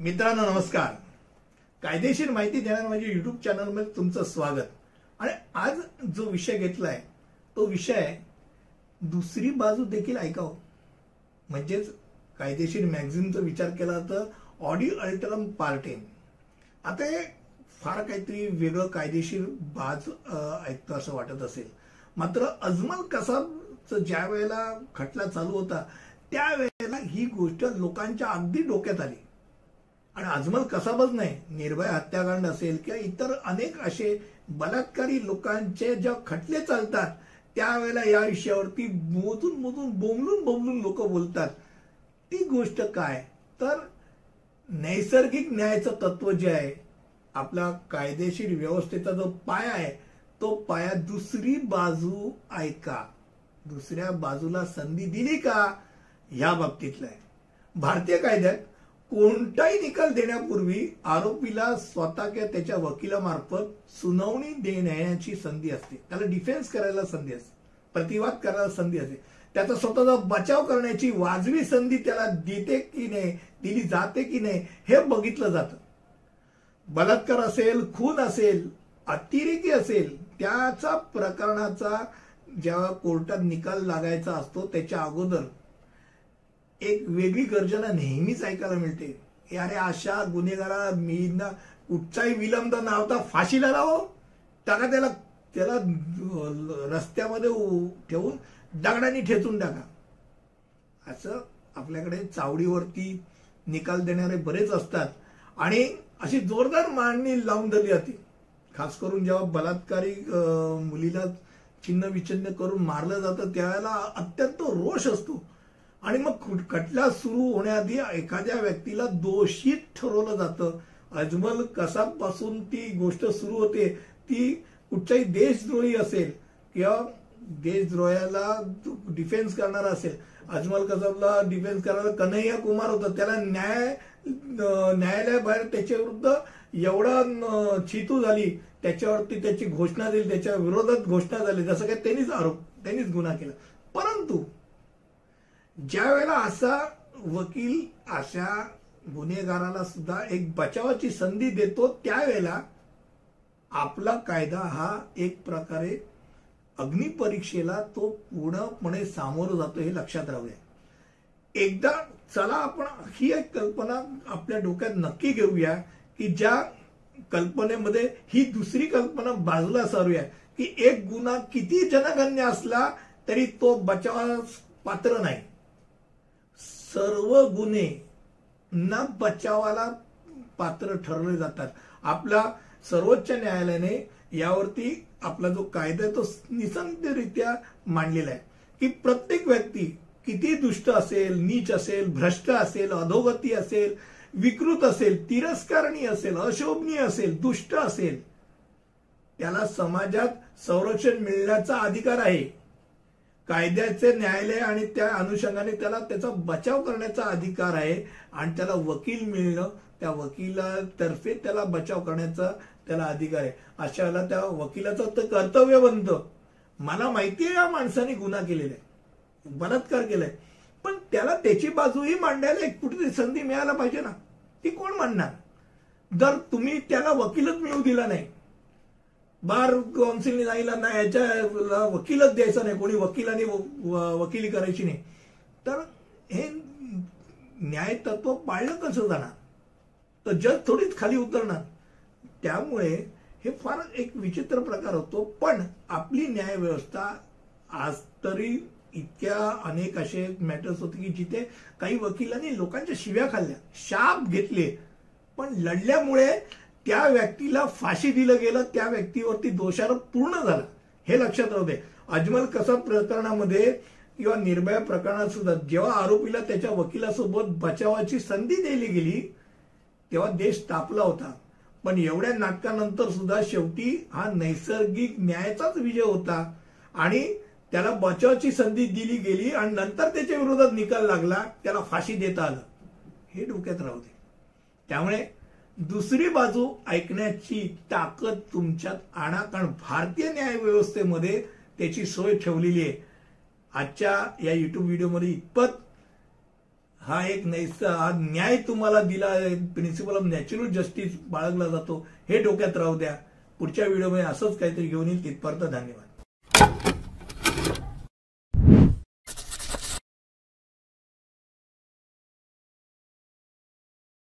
मित्रांनो नमस्कार. कायदेशीर माहिती देणाऱ्या माझ्या युट्यूब चॅनलमध्ये तुमचं स्वागत. आणि आज जो विषय घेतलाय तो विषय दुसरी बाजू देखील ऐकावं. म्हणजेच कायदेशीर मॅगझिनचा विचार केला तर ऑडिओ अल्टरम पार्टेन आता हे फार काहीतरी वेगळं कायदेशीर बाज ऐकतो ऐकतं असं वाटत असेल. मात्र अजमल कसाबचं ज्या वेळेला खटला चालू होता त्यावेळेला ही गोष्ट लोकांच्या अगदी डोक्यात आली. आणि अजमल कसाबच नाही. निर्भय हत्याकांड असेल किंवा इतर अनेक असे बलात्कारी लोकांचे ज्या खटले चालतात त्यावेळेला या विषयावरती मोजून मोजून बोंबलून बोंबलून लोक बोलतात. ती गोष्ट काय? तर नैसर्गिक न्यायाचं तत्व जे आहे आपला कायदेशीर व्यवस्थेचा जो पाया आहे तो पाया दुसरी बाजू ऐका. दुसऱ्या बाजूला संधी दिली का? या बाबतीतला आहे. भारतीय कायद्यात कोणताही निकाल देण्यापूर्वी आरोपीला स्वतः किंवा त्याच्या वकिलामार्फत सुनावणी देण्याची संधी असते. त्याला डिफेन्स करायला संधी असते. प्रतिवाद करायला संधी असते. त्याचा स्वतःचा बचाव करण्याची वाजवी संधी त्याला देते की नाही दिली जाते की नाही हे बघितलं जातं. बलात्कार असेल खून असेल अतिरेकी असेल त्याचा प्रकरणाचा ज्या कोर्टात निकाल लागायचा असतो त्याच्या अगोदर एक वेगळी गर्जना नेहमीच ऐकायला मिळते. अरे अशा गुन्हेगारा मी ना कुठचाही विलंब नावता फाशीला लावो. टाका त्याला त्याला रस्त्यामध्ये ठेवून दगडाने ठेचून टाका. असं आपल्याकडे चावडीवरती निकाल देणारे बरेच असतात. आणि अशी जोरदार मांडणी लावून दिली जाते. खास करून जेव्हा बलात्कारी मुलीला चिन्ह विच्छिन्न करून मारलं जातं त्यावेळेला अत्यंत रोष असतो. आणि मग खटला सुरू होण्याआधी एखाद्या व्यक्तीला दोषीत ठरवलं जातं. अजमल कसाबपासून ती गोष्ट सुरू होते ती कुठच्याही देशद्रोही असेल किंवा देशद्रोहाला डिफेन्स करणारा असेल. अजमल कसाबला डिफेन्स करणारा कन्हैया कुमार होता. त्याला न्याय न्यायालयाबाहेर त्याच्या विरुद्ध एवढा चितू झाली त्याच्यावरती त्याची घोषणा दिली त्याच्या विरोधात घोषणा झाली. जसं काय त्यांनीच आरोप त्यांनीच गुन्हा केला. परंतु ज्या वेळेला असा वकील अशा गुन्हेगाराला सुद्धा एक बचावाची संधी देतो त्यावेळेला आपला कायदा हा एक प्रकारे अग्निपरीक्षेला तो पूर्णपणे सामोरं जातो हे लक्षात राहूया एकदा चला आपण ही एक कल्पना आपल्या डोक्यात नक्की घेऊया की ज्या कल्पनेमध्ये ही दुसरी कल्पना बाजूला सारूया की एक गुन्हा किती जनगण्य असला तरी तो बचावास पात्र नाही. सर्व गुन्हे ना बचावाला पात्र ठरवले जातात. आपला सर्वोच्च न्यायालयाने यावरती आपला जो कायदा आहे तो निसंदिरित्या मांडलेला आहे. की प्रत्येक व्यक्ती किती दुष्ट असेल नीच असेल भ्रष्ट असेल अधोगती असेल विकृत असेल तिरस्कारणी असेल अशोभनीय असेल दुष्ट असेल त्याला समाजात संरक्षण मिळण्याचा अधिकार आहे. कायद्याचे न्यायालय आणि त्या अनुषंगाने त्याला त्याचा बचाव करण्याचा अधिकार आहे आणि त्याला वकील मिळणं त्या वकिलातर्फे त्याला बचाव करण्याचा त्याला अधिकार आहे. अशा वेळेला त्या वकिलाचं तर कर्तव्य बनतं. मला माहिती आहे या माणसाने गुन्हा केलेला आहे. बलात्कार केलाय. पण त्याला त्याची बाजूही मांडायला एक कुठेतरी संधी मिळायला पाहिजे ना. ती कोण मांडणार जर तुम्ही त्याला वकीलच मिळू दिला नाही बार काउन्सिलने सांगितलं नाही याच्या वकीलच द्यायचा नाही कोणी वकिलाने वकिली करायची नाही. तर हे न्याय तत्व पाळलं कसं जाणार? तर जग थोडीच खाली उतरणार. त्यामुळे हे फार एक विचित्र प्रकार होतो. पण आपली न्याय व्यवस्था आज तरी इतक्या अनेक असे मॅटर्स होते की जिथे काही वकिलांनी लोकांच्या शिव्या खाल्ल्या शाप घेतले. पण लढल्यामुळे त्या व्यक्तीला फाशी दिलं गेलं त्या व्यक्तीवरती दोषारोप पूर्ण झाला. हे लक्षात राहू दे. अजमल कसा प्रकरणामध्ये किंवा निर्भया प्रकरणात सुद्धा जेव्हा आरोपीला त्याच्या वकिलासोबत बचावाची संधी दिली गेली तेव्हा देश तापला होता. पण एवढ्या नाटकानंतर सुद्धा शेवटी हा नैसर्गिक न्यायाचाच विजय होता. आणि त्याला बचावाची संधी दिली गेली आणि नंतर त्याच्या विरोधात निकाल लागला त्याला फाशी देता आलं. हे डोक्यात राहू दे. त्यामुळे दुसरी बाजू ऐकण्याची ताकद तुमच्यात आणा कारण भारतीय न्याय व्यवस्थेमध्ये त्याची सोय ठेवलेली आहे. आजच्या या युट्यूब व्हिडिओमध्ये इतपत हा एक नैस हा न्याय तुम्हाला दिला प्रिन्सिपल ऑफ नॅचरल जस्टिस बाळगला जातो. हे डोक्यात राहू द्या. पुढच्या व्हिडिओमध्ये असंच काहीतरी घेऊन येईल. तिथपर्यंत धन्यवाद.